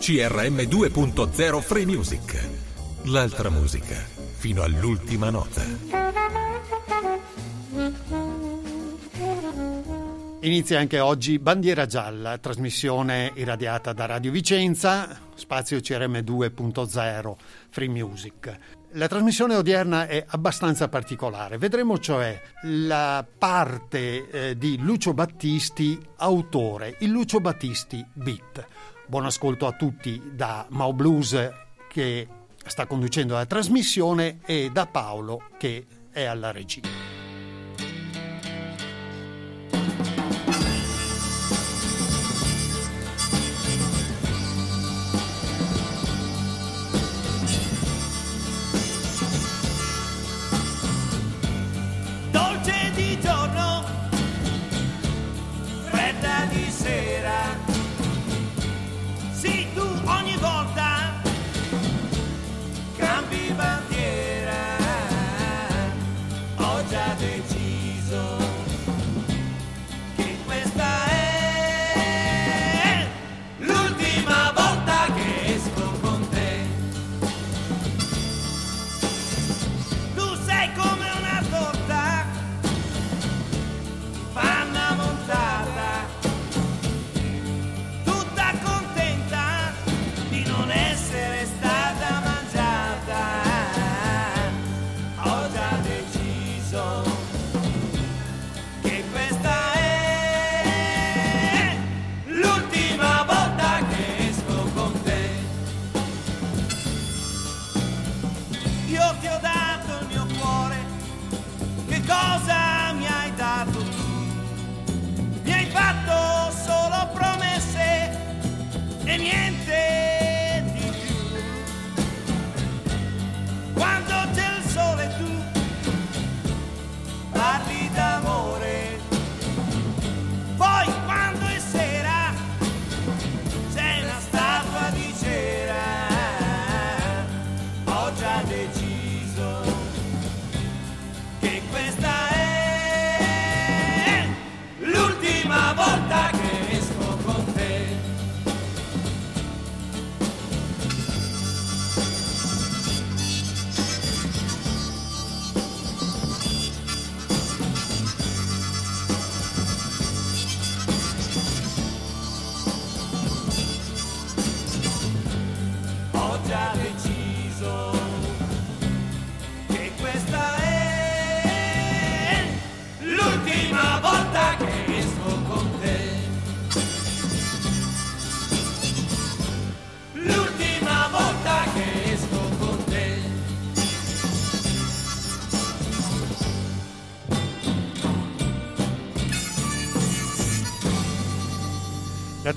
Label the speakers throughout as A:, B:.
A: CRM 2.0 Free Music. L'altra musica fino all'ultima nota.
B: Inizia anche oggi Bandiera Gialla, trasmissione irradiata da Radio Vicenza, spazio CRM 2.0 Free Music. La trasmissione odierna è abbastanza particolare. Vedremo cioè la parte eh, di Lucio Battisti, autore, il Lucio Battisti Beat. Buon ascolto a tutti da Mau Blues che sta conducendo la trasmissione e da Paolo che è alla regia.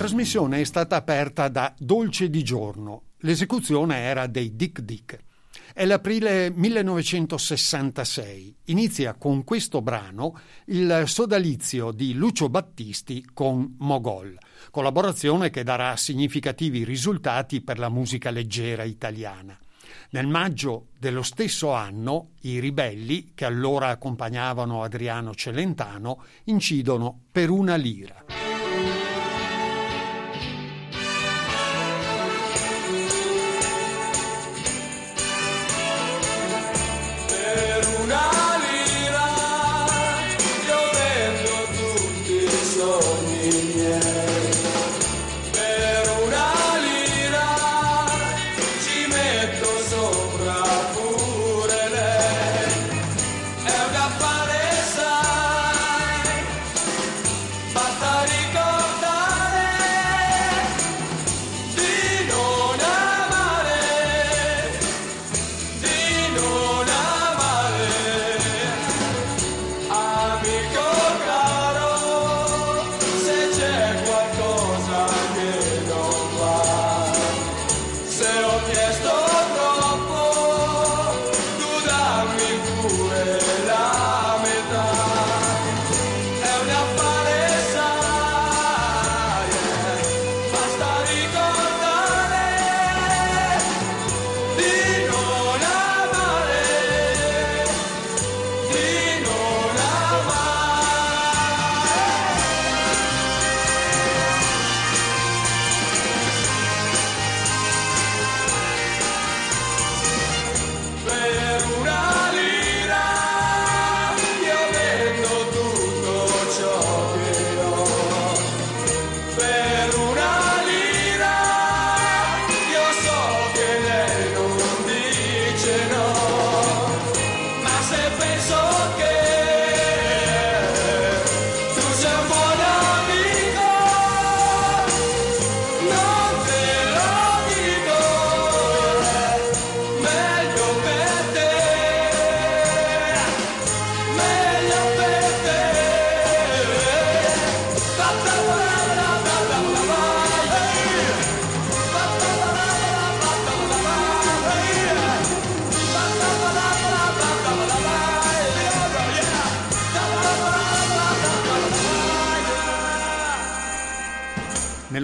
B: Trasmissione è stata aperta da Dolce di giorno. L'esecuzione era dei Dick Dick. È l'aprile 1966. Inizia con questo brano il sodalizio di Lucio Battisti con Mogol, collaborazione che darà significativi risultati per la musica leggera italiana. Nel maggio dello stesso anno i ribelli, che allora accompagnavano Adriano Celentano, incidono per una lira.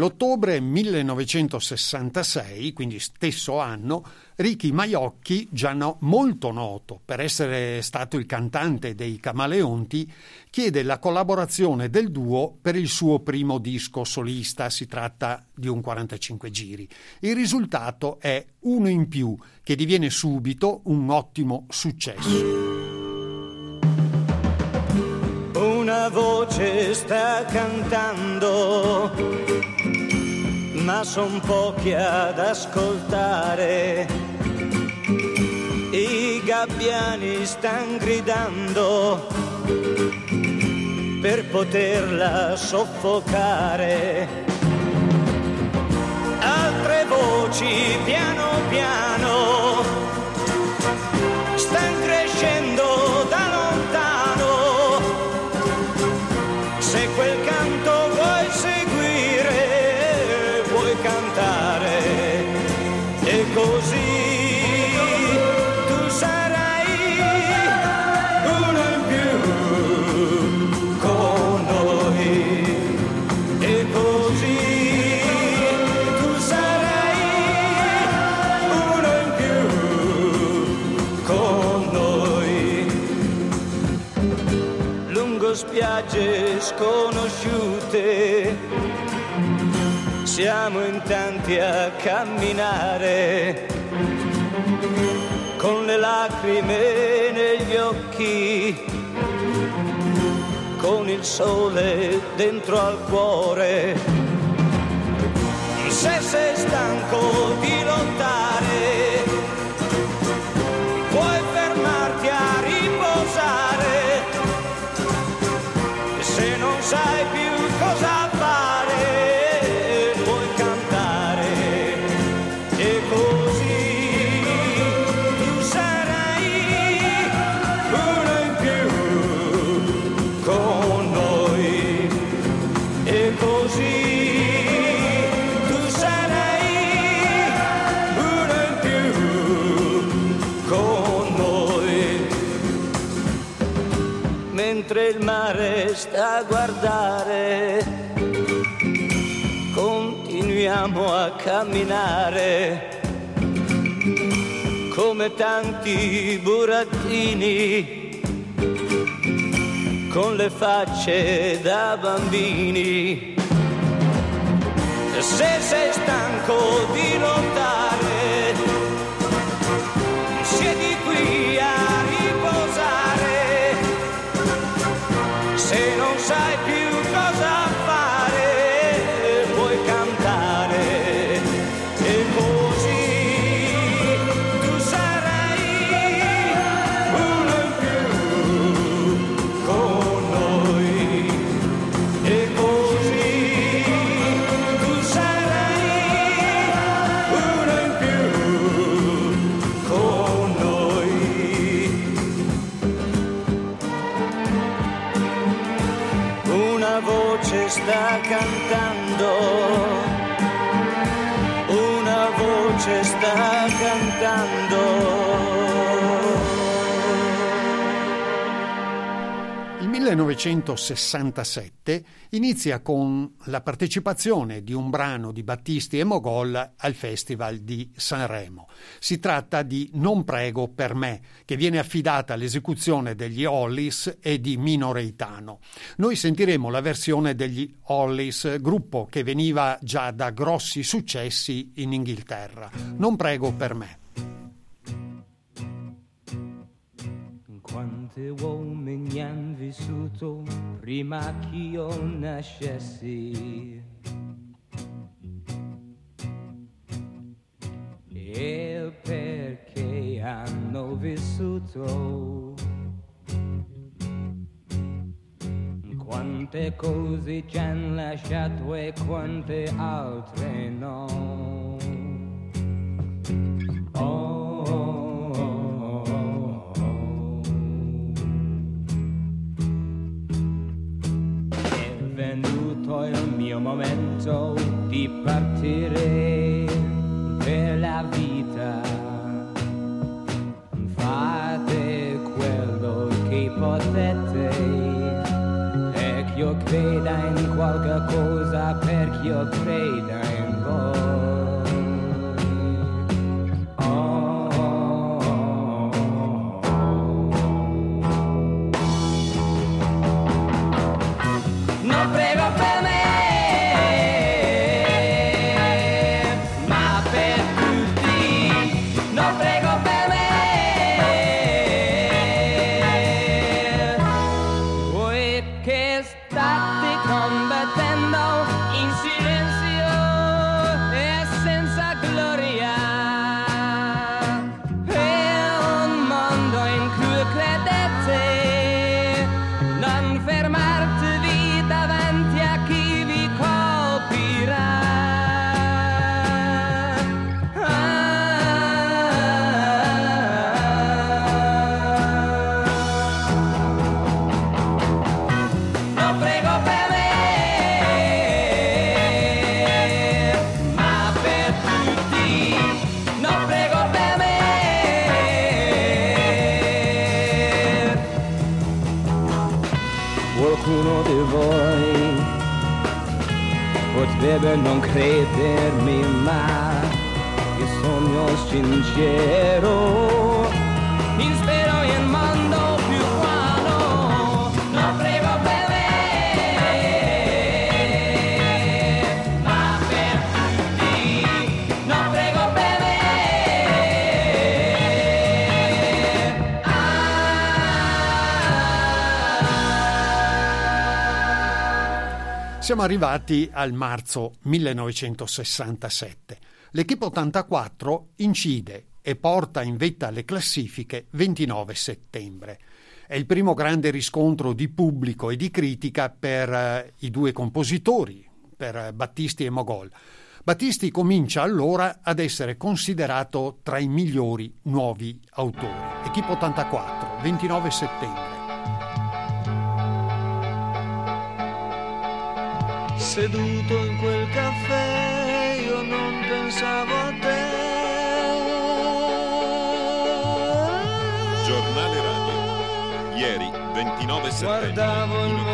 B: Nell'ottobre 1966, quindi stesso anno, Ricky Maiocchi, già no, molto noto per essere stato il cantante dei Camaleonti, chiede la collaborazione del duo per il suo primo disco solista, si tratta di un 45 giri. Il risultato è uno in più, che diviene subito un ottimo successo.
C: Una voce sta cantando ma son pochi ad ascoltare. I gabbiani stan gridando per poterla soffocare. Altre voci piano piano sconosciute siamo in tanti a camminare con le lacrime negli occhi, con il sole dentro al cuore. Se sei stanco di lottare, Se non a guardare, continuiamo a camminare come tanti burattini con le facce da bambini. Se sei stanco di lottare, voce sta cantando.
B: 1967 inizia con la partecipazione di un brano di Battisti e Mogol al Festival di Sanremo. Si tratta di Non prego per me, che viene affidata all'esecuzione degli Hollis e di Mino Reitano. Noi sentiremo la versione degli Hollis, gruppo che veniva già da grossi successi in Inghilterra. Non prego per me.
D: Quante uomini han vissuto prima che io nascessi? E perché hanno vissuto? Quante cose ci hanno lasciato e quante altre no? Momento di partire per la vita. Fate quello che potete e che io creda in qualche cosa perché io creda Qualcuno di voi potrebbe non credermi, ma il sogno sincero.
B: Siamo arrivati al marzo 1967. L'Equipe 84 incide e porta in vetta alle classifiche 29 settembre. È il primo grande riscontro di pubblico e di critica per eh, i due compositori, per Battisti e Mogol. Battisti comincia allora ad essere considerato tra i migliori nuovi autori. Equipe 84, 29 settembre.
E: Seduto in quel caffè io non pensavo a te.
F: Giornale radio. Ieri, 29 settembre.
E: Guardavo il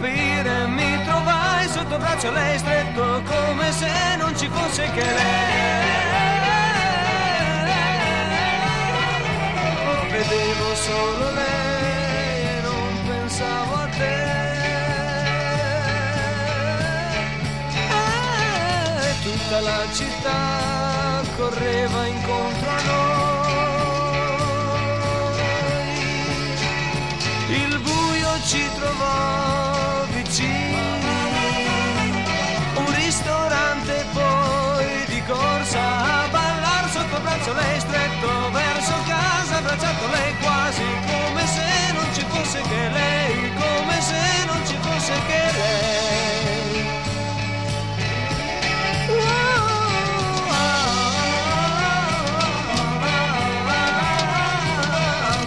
E: capire mi trovai sotto braccio lei stretto come se non ci fosse che lei. Vedevo solo lei e non pensavo a te. E tutta la città correva incontro a noi. Ci trovò braccio lei stretto verso casa, abbracciato lei quasi come se non ci fosse che lei, come se non ci fosse che lei.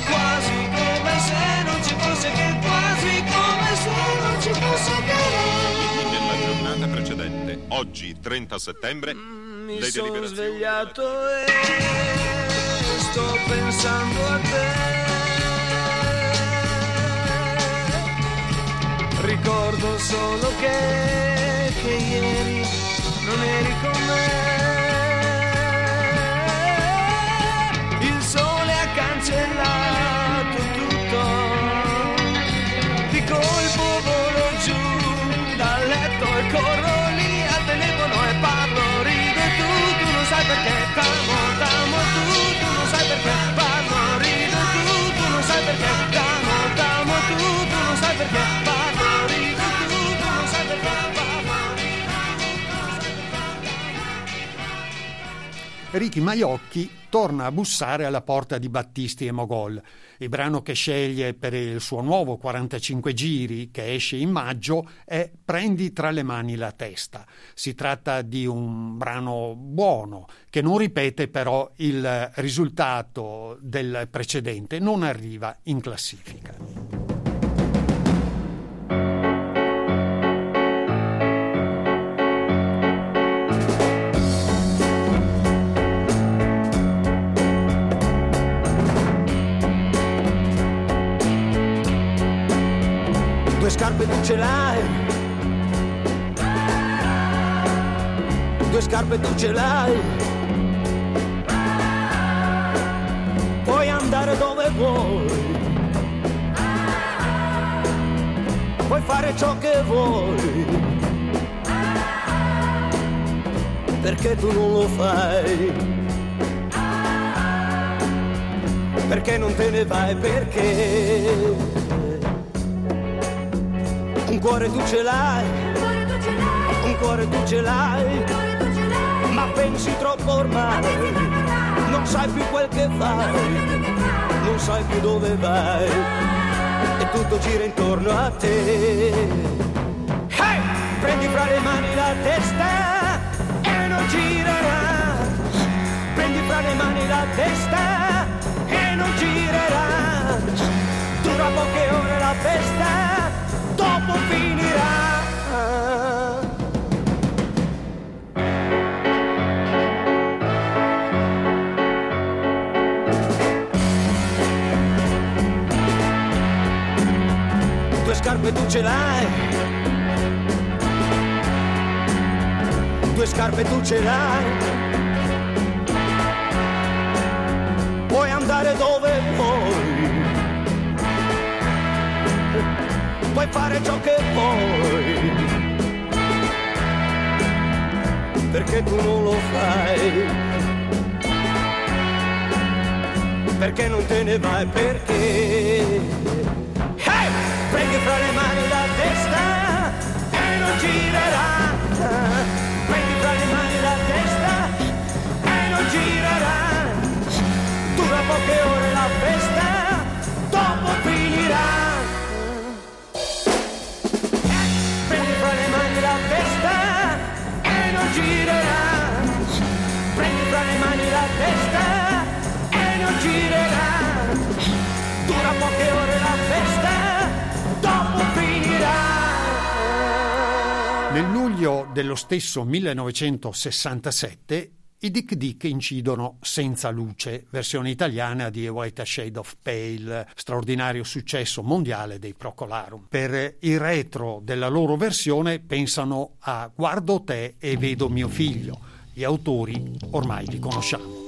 E: Quasi come se non ci fosse che quasi come se non ci fosse che lei.
F: Nella giornata precedente, oggi 30 settembre,
E: Mi sono svegliato e sto pensando a te. Ricordo solo che, che ieri non eri con me.
B: Ricky Maiocchi torna a bussare alla porta di Battisti e Mogol. Il brano che sceglie per il suo nuovo 45 giri, che esce in maggio, è Prendi tra le mani la testa. Si tratta di un brano buono, che non ripete però il risultato del precedente, non arriva in classifica.
C: Ce l'hai. Due scarpe tu ce l'hai. Puoi andare dove vuoi. Puoi fare ciò che vuoi. Perché tu non lo fai? perché non te ne vai, perché cuore tu ce l'hai, un cuore tu ce l'hai, ma pensi troppo ormai, non sai più quel che fai, non sai più dove vai, e tutto gira intorno a te. Hey! Prendi fra le mani la testa e non girerà, prendi fra le mani la testa e non girerà, dura poche ore la festa, scarpe tu ce l'hai, due scarpe tu ce l'hai. puoi andare dove puoi fare ciò che vuoi, perché tu non lo fai, perché non te ne vai, perché? Hey! prendi fra le mani la testa e non girerà, prendi fra le mani la testa e non girerà. Dura poche ore la festa, dopo finirà. Dura poche ore la festa, dopo finirà.
B: Nel luglio dello stesso 1967 i Dick Dick incidono Senza luce, versione italiana di A White Shade of Pale, straordinario successo mondiale dei Procolarum. Per il retro della loro versione pensano a Guardo te e vedo mio figlio. Gli autori ormai li conosciamo.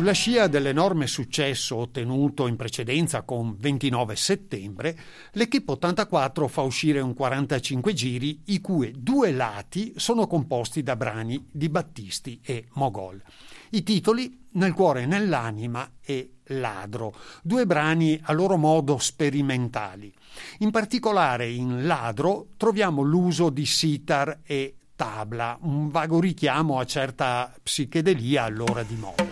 E: Sulla scia dell'enorme successo ottenuto in precedenza con 29 settembre, l'Equipe 84 fa uscire un 45 giri i cui due lati sono composti da brani di Battisti e Mogol. I titoli Nel cuore e nell'anima e Ladro, due brani a loro modo sperimentali. In particolare in Ladro troviamo l'uso di sitar e tabla, un vago richiamo a certa psichedelia all'ora di moda.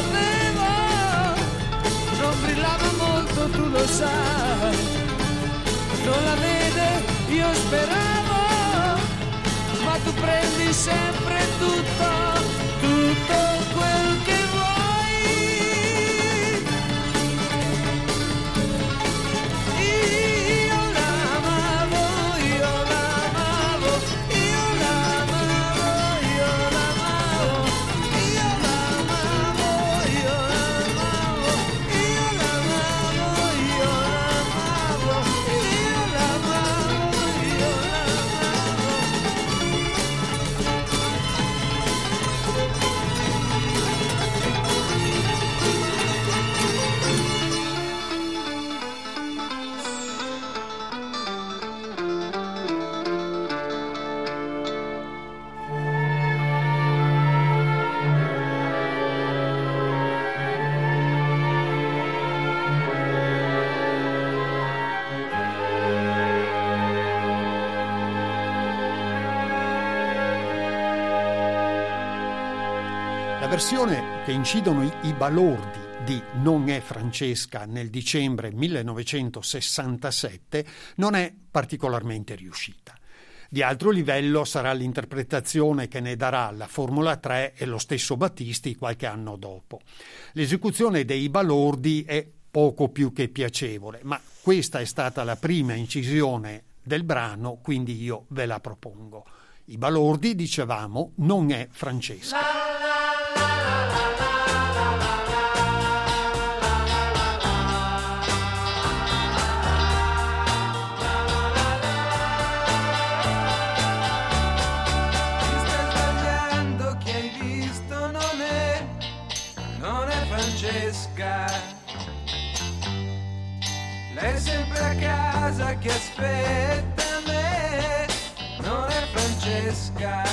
G: avevo, non brillava molto, tu lo sai, non la vede, io speravo, ma tu prendi sempre tutto.
B: Versione che incidono i, i balordi di Non è Francesca nel dicembre 1967 non è particolarmente riuscita. Di altro livello sarà l'interpretazione che ne darà la Formula 3 e lo stesso Battisti qualche anno dopo. L'esecuzione dei balordi è poco più che piacevole, ma questa è stata la prima incisione del brano, quindi io ve la propongo. I balordi, dicevamo, non è Francesca.
E: Casa che aspetta me non è Francesca.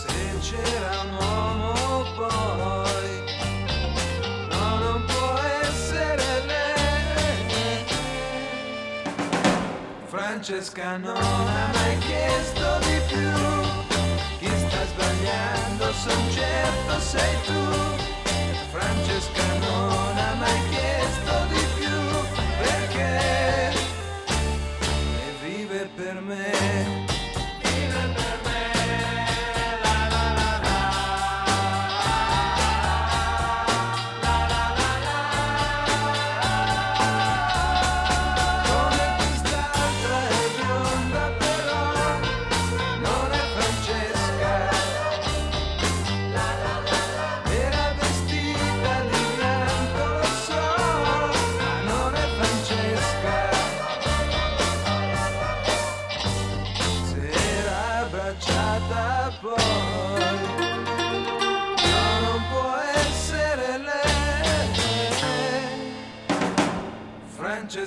E: Se c'era un uomo poi, no, non può essere lei. Francesca non ha mai chiesto di più. Chi sta sbagliando, son certo sei tu. Francesca non ha mai chiesto di più perché e vive per me.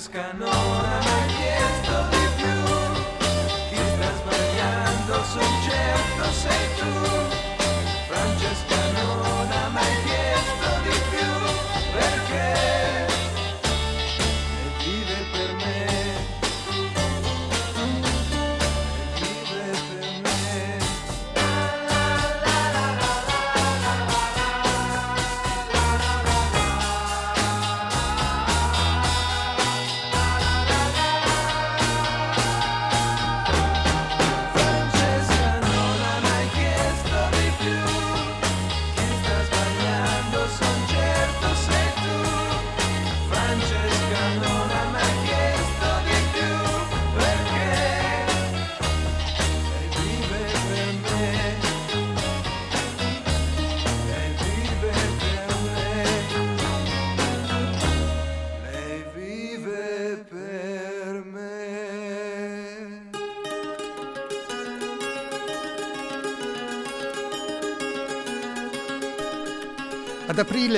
E: Francesca non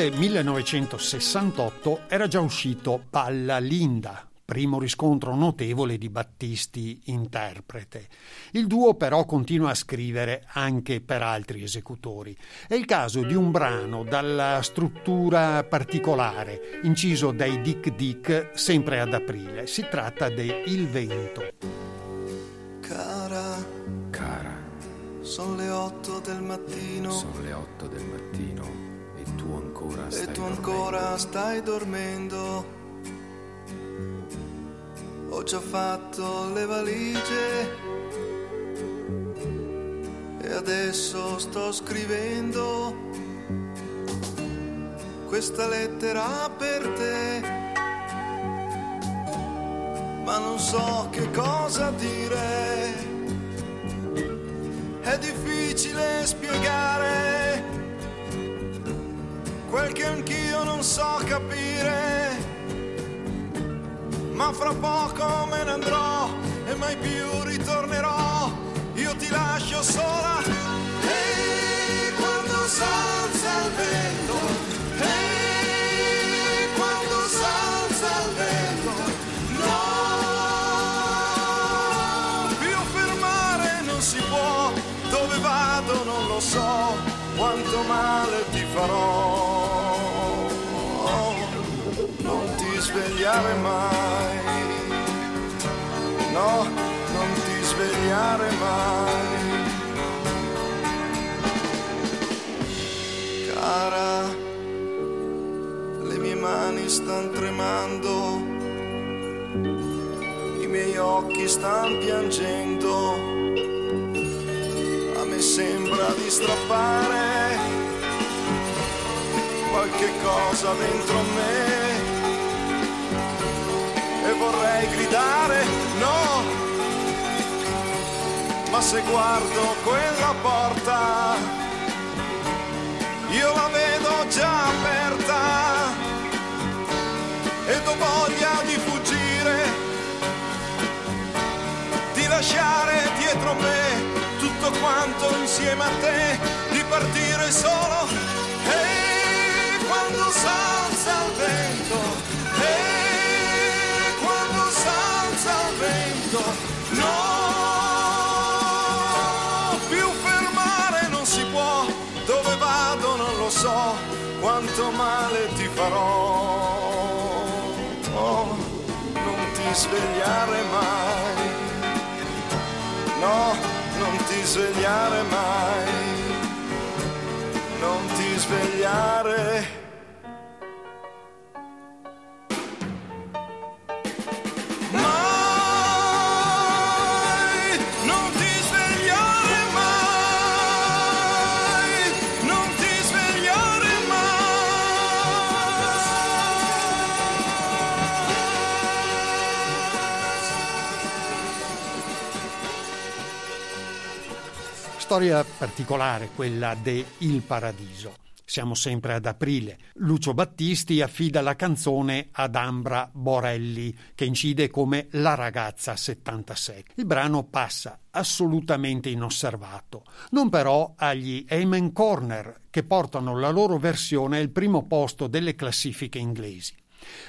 B: aprile 1968 era già uscito Palla Linda, primo riscontro notevole di Battisti interprete. Il duo però continua a scrivere anche per altri esecutori. È il caso di un brano dalla struttura particolare, inciso dai Dick Dick sempre ad aprile. Si tratta di Il vento.
H: Cara,
I: Cara,
H: sono le otto del mattino
I: sono le otto del mattino e tu ancora stai
H: tu ancora stai dormendo. Ho già fatto le valigie e adesso sto scrivendo questa lettera per te. Ma non so che cosa dire. È difficile spiegare quel che anch'io non so capire. Ma fra poco me ne andrò e mai più ritornerò. Io ti lascio sola. Ehi, quando s'alza il vento. Ehi, quando s'alza il vento. No, più fermare non si può. Dove vado non lo so. Quanto male ti farò. svegliare mai, no, non ti svegliare mai. Cara, le mie mani stanno tremando, i miei occhi stanno piangendo, a me sembra di strappare qualche cosa dentro me vorrei gridare no, ma se guardo quella porta io la vedo già aperta. E ho voglia di fuggire, di lasciare dietro me tutto quanto insieme a te, di partire solo. E quando salza il vento, e farò. Oh, non ti svegliare mai, no, non ti svegliare mai, non ti svegliare. Mai,
B: Storia particolare quella de Il Paradiso. Siamo sempre ad aprile. Lucio Battisti affida la canzone ad Ambra Borelli, che incide come La ragazza 76. Il brano passa assolutamente inosservato, non però agli Amen Corner, che portano la loro versione al primo posto delle classifiche inglesi.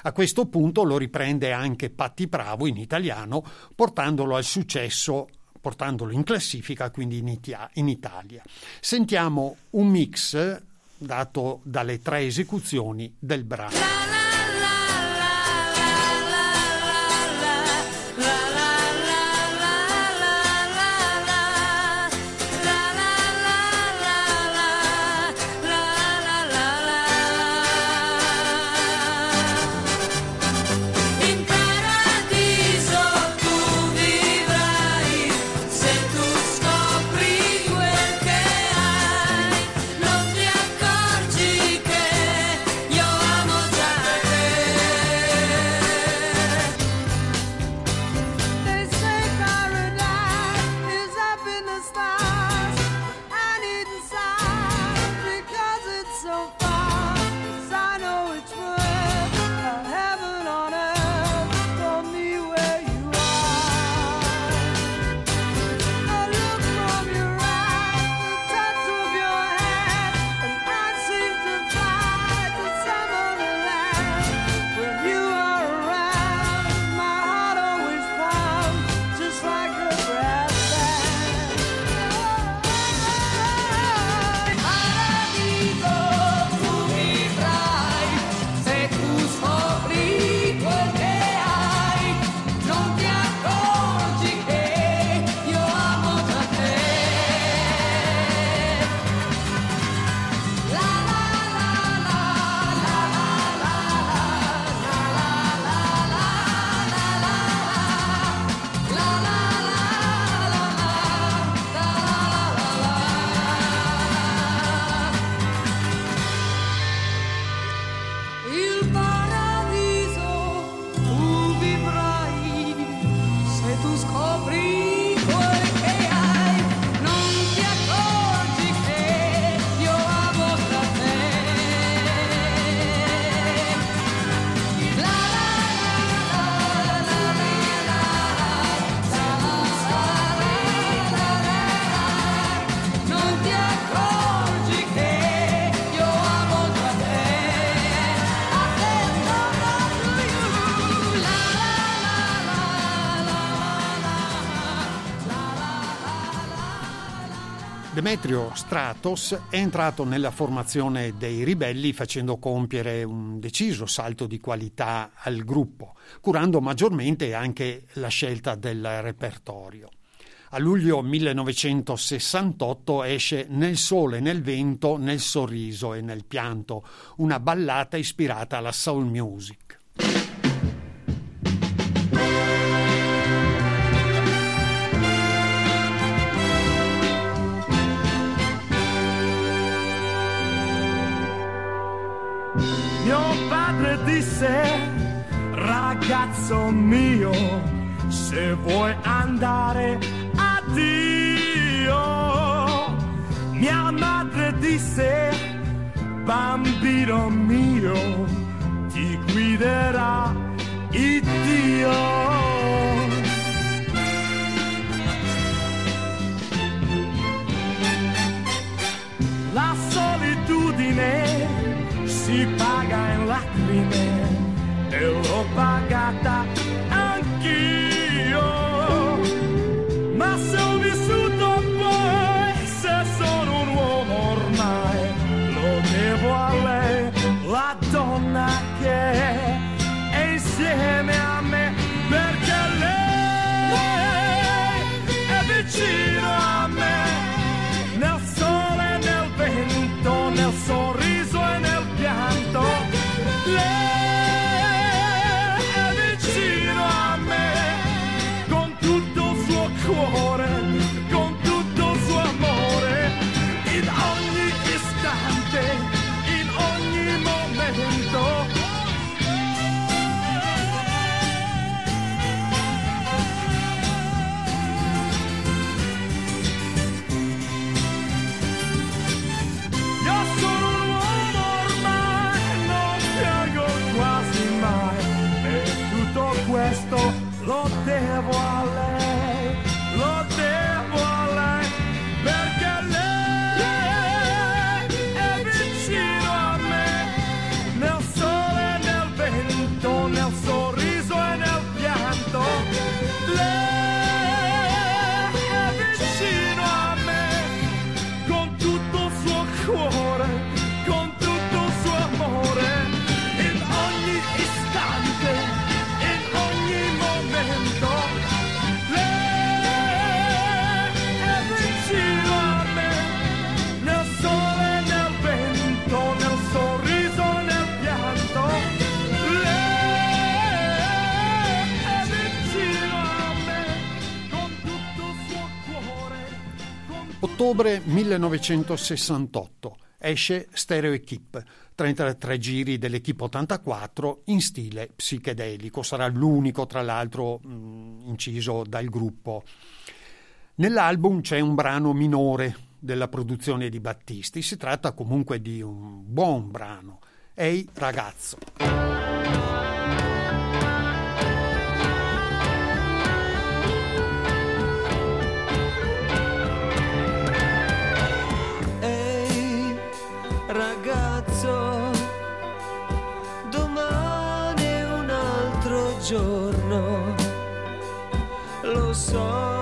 B: A questo punto lo riprende anche Patti Bravo in italiano, portandolo al successo portandolo in classifica, quindi in, Itia- in Italia. Sentiamo un mix dato dalle tre esecuzioni del brano. Demetrio Stratos è entrato nella formazione dei ribelli facendo compiere un deciso salto di qualità al gruppo, curando maggiormente anche la scelta del repertorio. A luglio 1968 esce Nel sole, nel vento, nel sorriso e nel pianto, una ballata ispirata alla soul music.
J: padre disse, ragazzo mio, se vuoi andare a Dio. Mia madre disse, bambino mio, ti guiderà il Dio. La solitudine si parla lacrime, eu vou pagar, tá?
B: ottobre 1968 esce Stereo Equip, 33 giri dell'Equipe 84 in stile psichedelico, sarà l'unico tra l'altro mm, inciso dal gruppo. Nell'album c'è un brano minore della produzione di Battisti, si tratta comunque di un buon brano, Ehi ragazzo.
J: ragazzo, domani un altro giorno, lo so.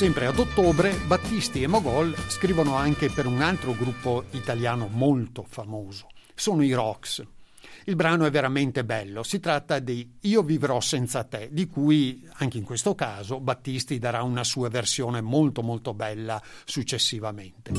B: Sempre ad ottobre, Battisti e Mogol scrivono anche per un altro gruppo italiano molto famoso. Sono i Rocks. Il brano è veramente bello, si tratta di Io vivrò senza te, di cui anche in questo caso Battisti darà una sua versione molto molto bella successivamente.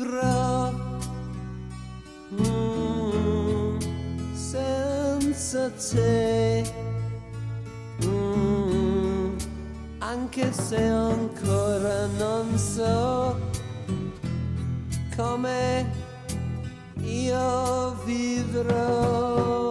E: Vivrò mm, senza te. Mm, anche se ancora non so come io vivrò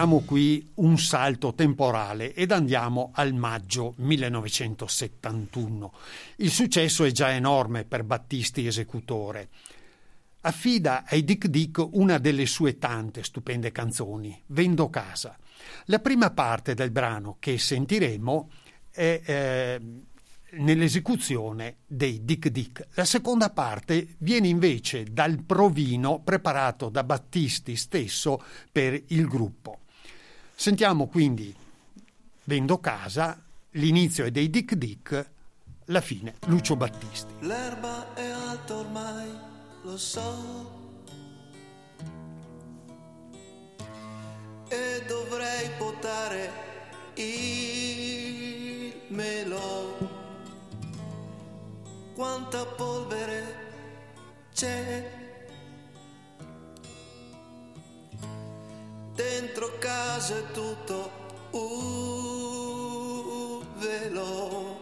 B: Realizziamo qui un salto temporale ed andiamo al maggio 1971. Il successo è già enorme per Battisti esecutore. Affida ai Dick Dick una delle sue tante stupende canzoni, Vendo casa. La prima parte del brano che sentiremo è eh, nell'esecuzione dei Dick Dick. La seconda parte viene invece dal provino preparato da Battisti stesso per il gruppo. Sentiamo quindi Vendo casa, l'inizio è dei Dick Dick, la fine Lucio Battisti.
E: L'erba è alta ormai, lo so. E dovrei potare il melo. Quanta polvere c'è dentro casa è tutto un velo.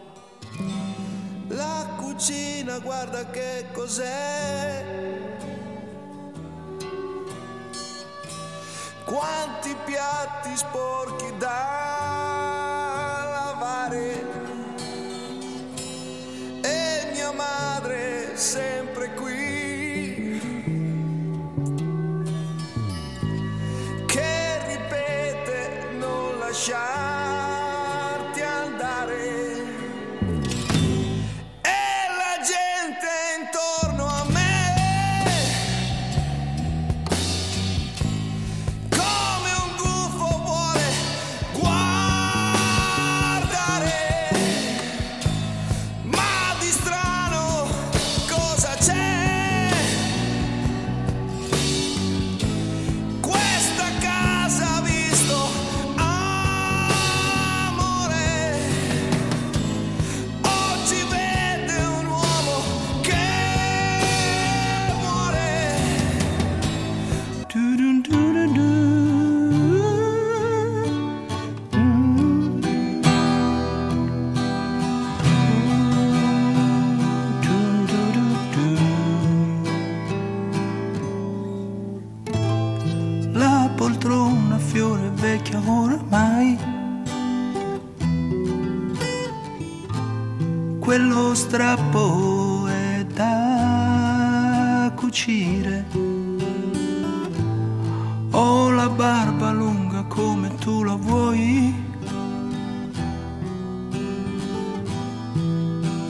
E: La cucina, guarda che cos'è.
H: quanti piatti sporchi da lavare
K: È da cucire. Ho la barba lunga come tu la vuoi.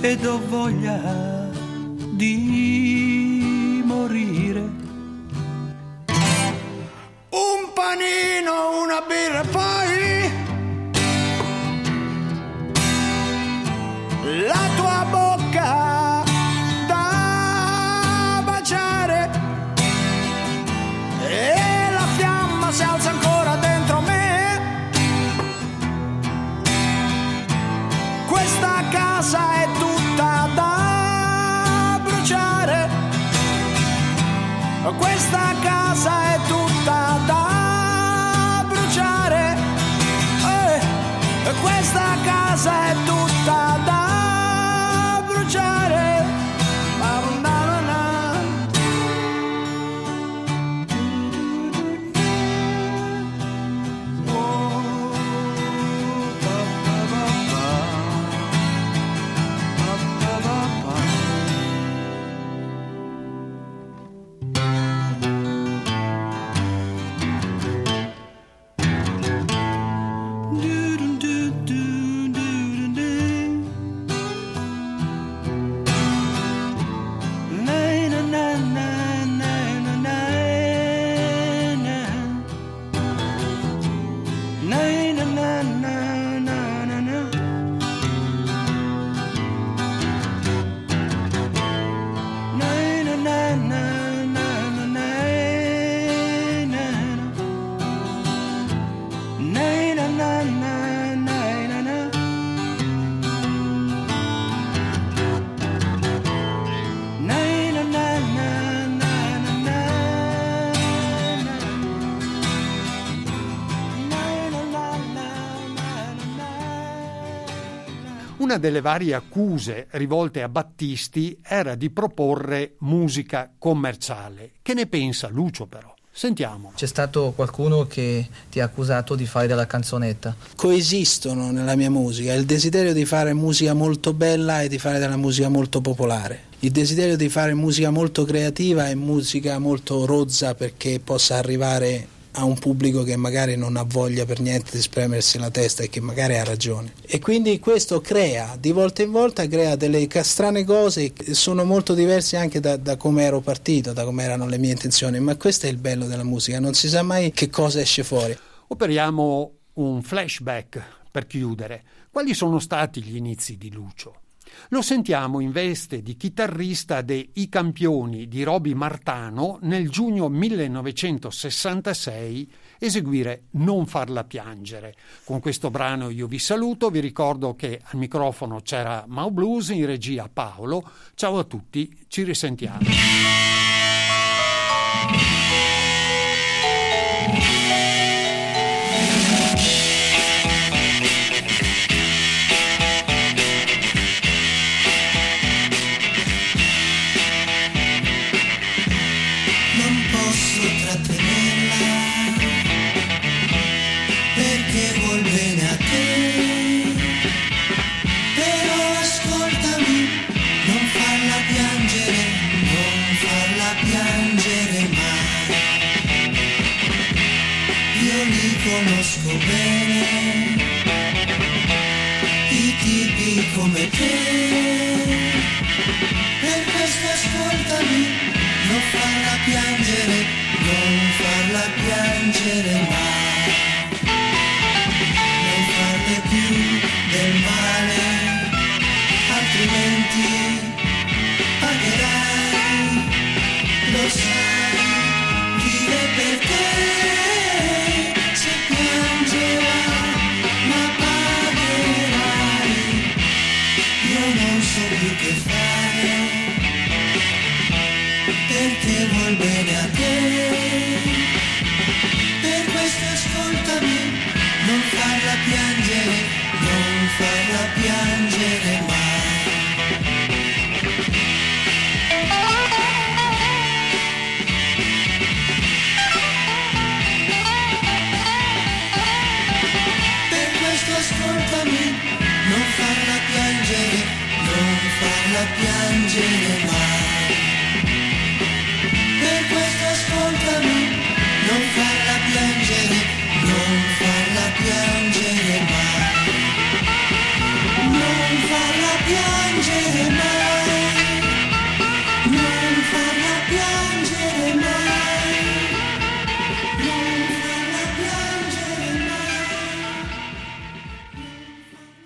K: Ed ho voglia di morire. Un panino, una birra poi casa
B: Una delle varie accuse rivolte a Battisti era di proporre musica commerciale. Che ne pensa Lucio però? Sentiamo.
L: C'è stato qualcuno che ti ha accusato di fare della canzonetta?
M: coesistono nella mia musica il desiderio di fare musica molto bella e di fare della musica molto popolare. Il desiderio di fare musica molto creativa e musica molto rozza perché possa arrivare a un pubblico che magari non ha voglia per niente di spremersi la testa e che magari ha ragione. E quindi questo crea, di volta in volta, crea delle strane cose che sono molto diverse anche da, da come ero partito, da come erano le mie intenzioni, ma questo è il bello della musica, non si sa mai che cosa esce fuori.
B: Operiamo un flashback per chiudere. Quali sono stati gli inizi di Lucio? Lo sentiamo in veste di chitarrista dei I Campioni di Roby Martano nel giugno 1966 eseguire Non farla piangere. Con questo brano io vi saluto, vi ricordo che al microfono c'era Mau Blues, in regia Paolo. Ciao a tutti, ci risentiamo.
N: conosco bene i tipi come te. Per questo ascoltami, non farla piangere, non farla piangere.